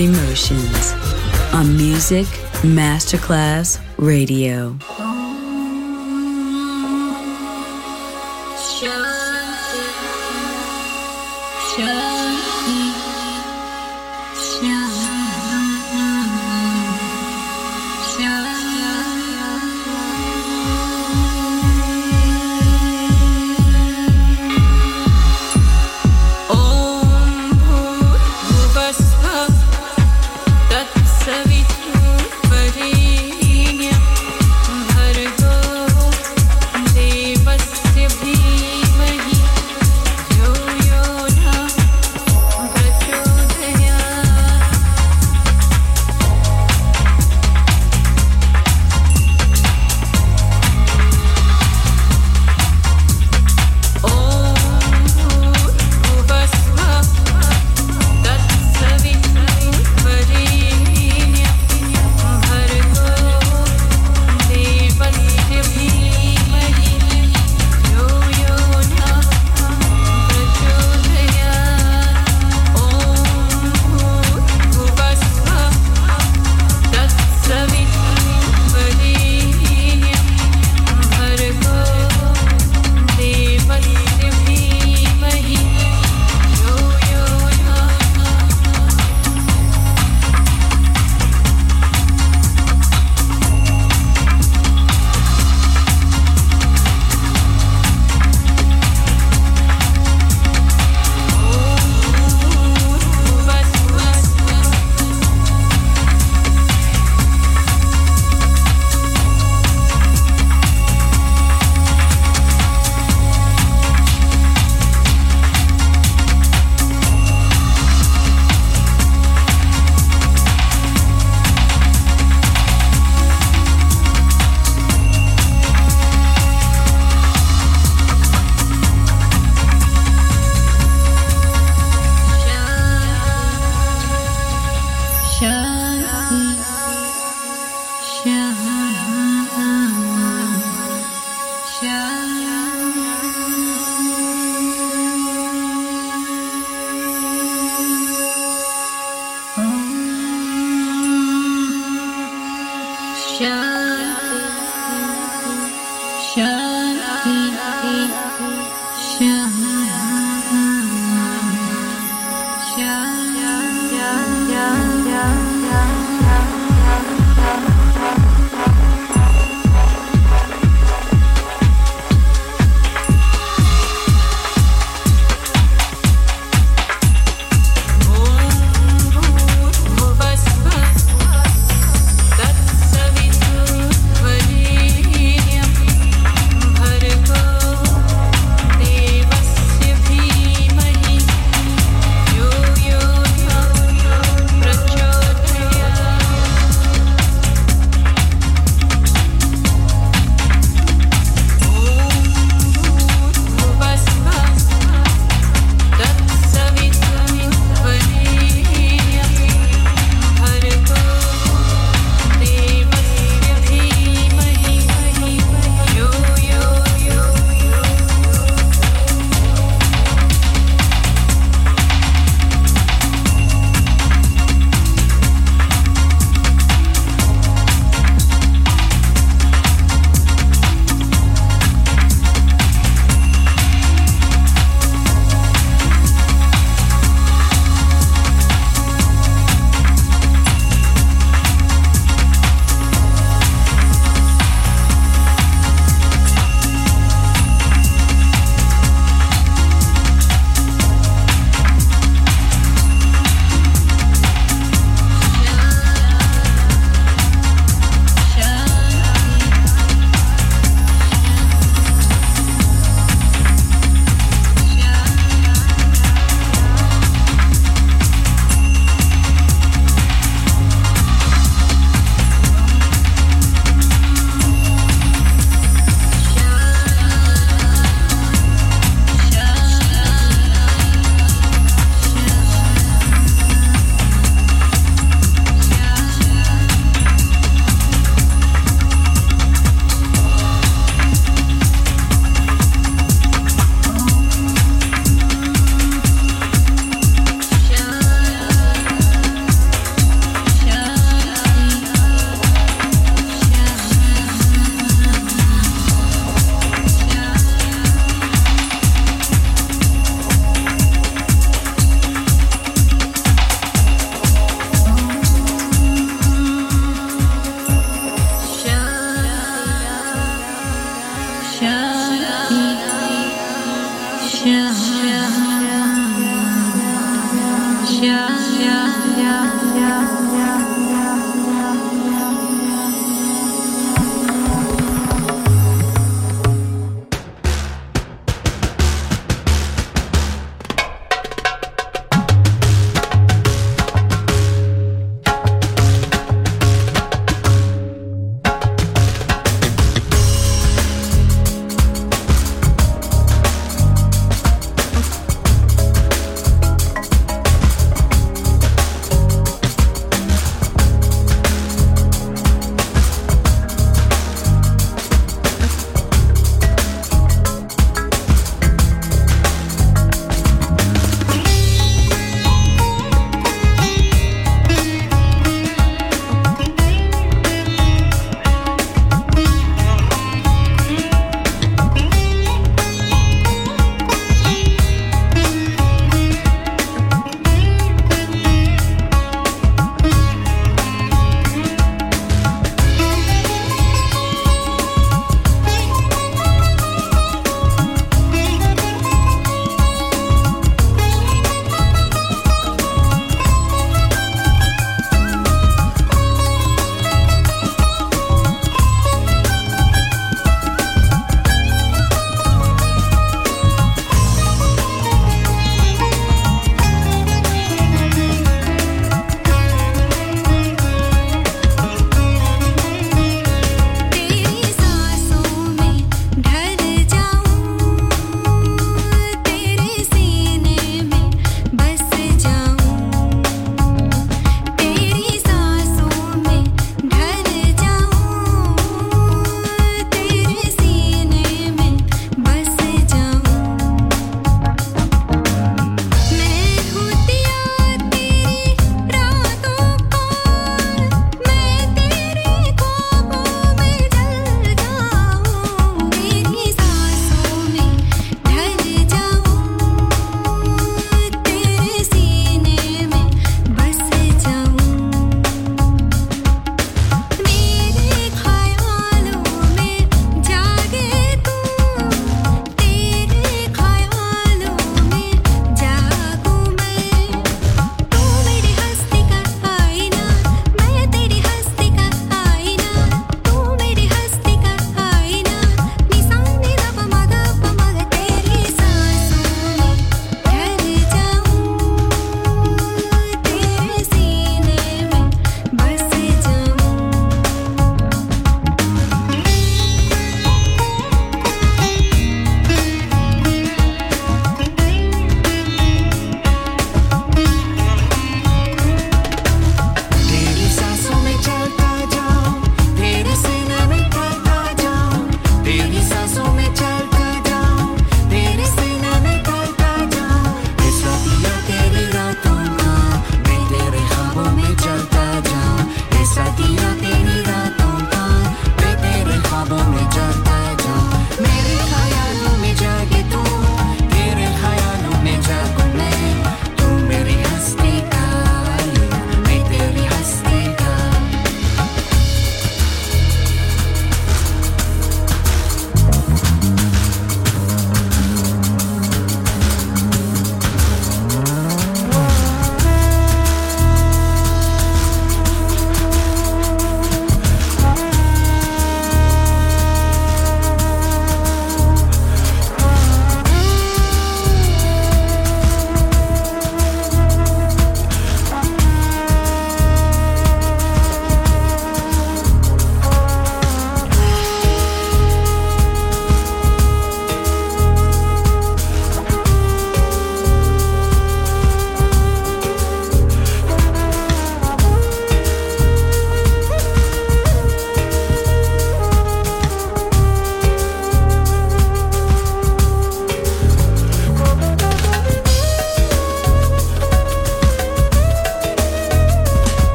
Emotions on Music Masterclass Radio.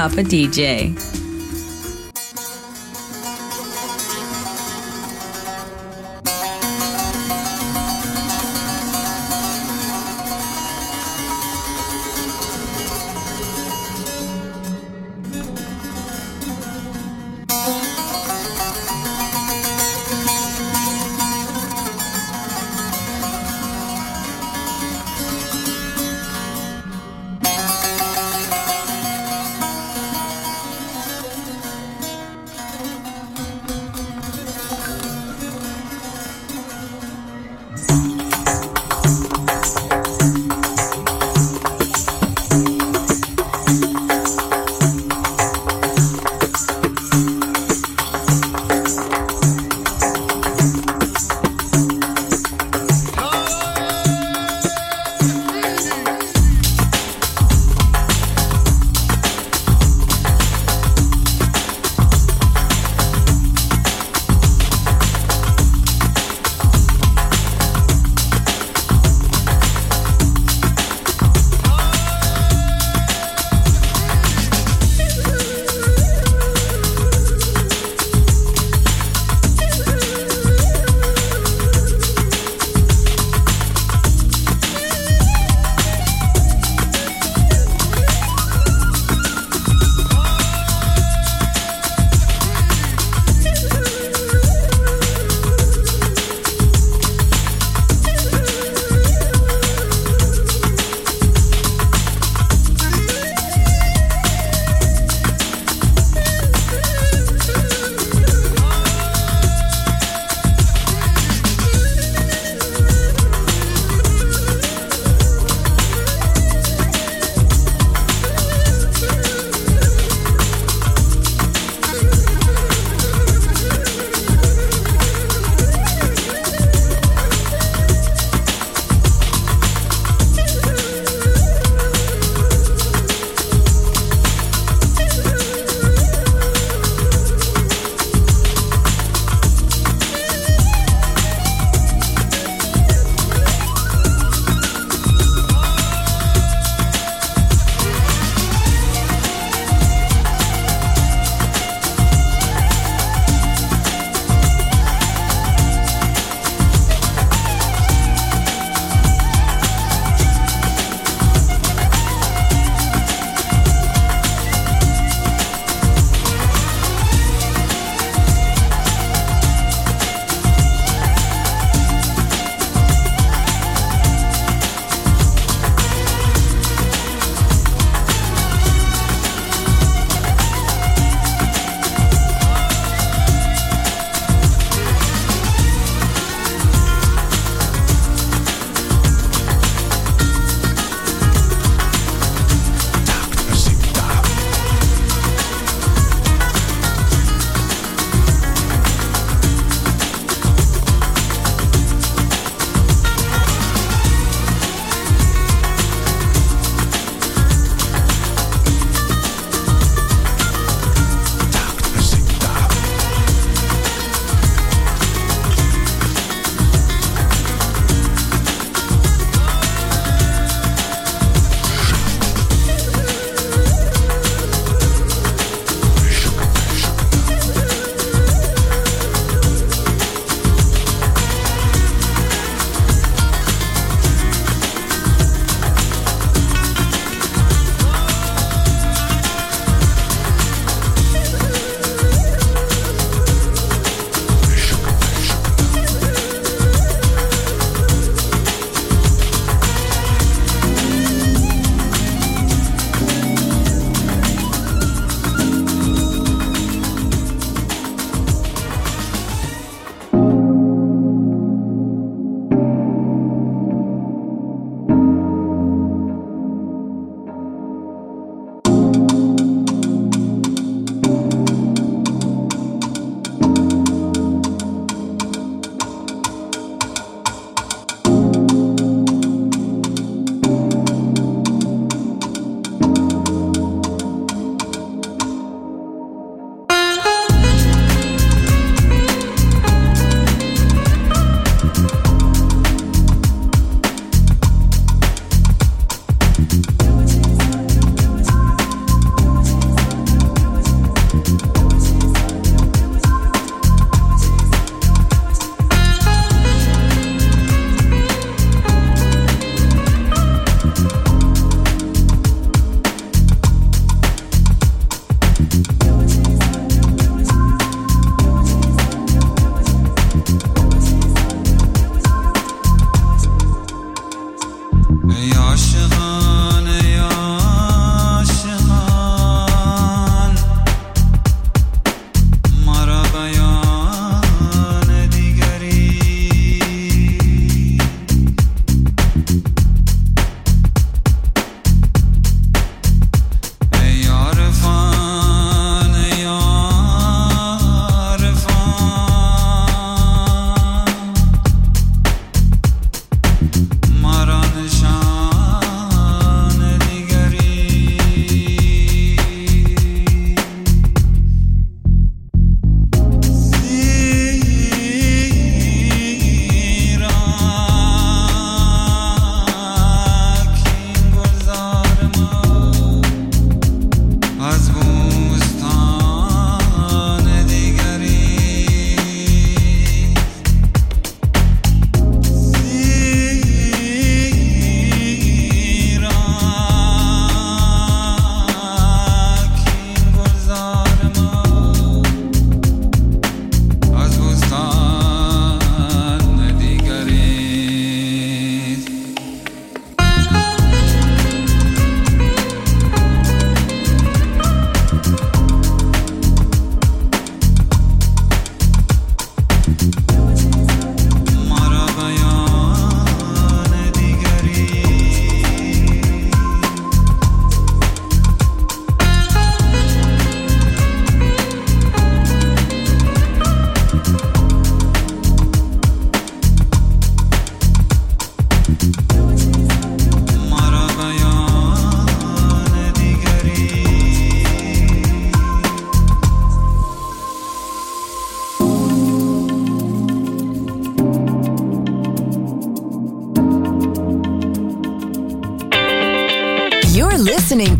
Papa DJ.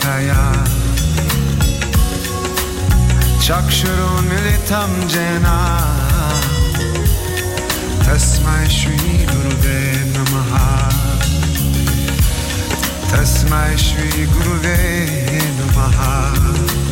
kaya. Çakşırun ile tam cena Tasmay Shri Guru Ve Namaha. Tasmay Shri Guru Ve Namaha. Tasmay Shri Guru Ve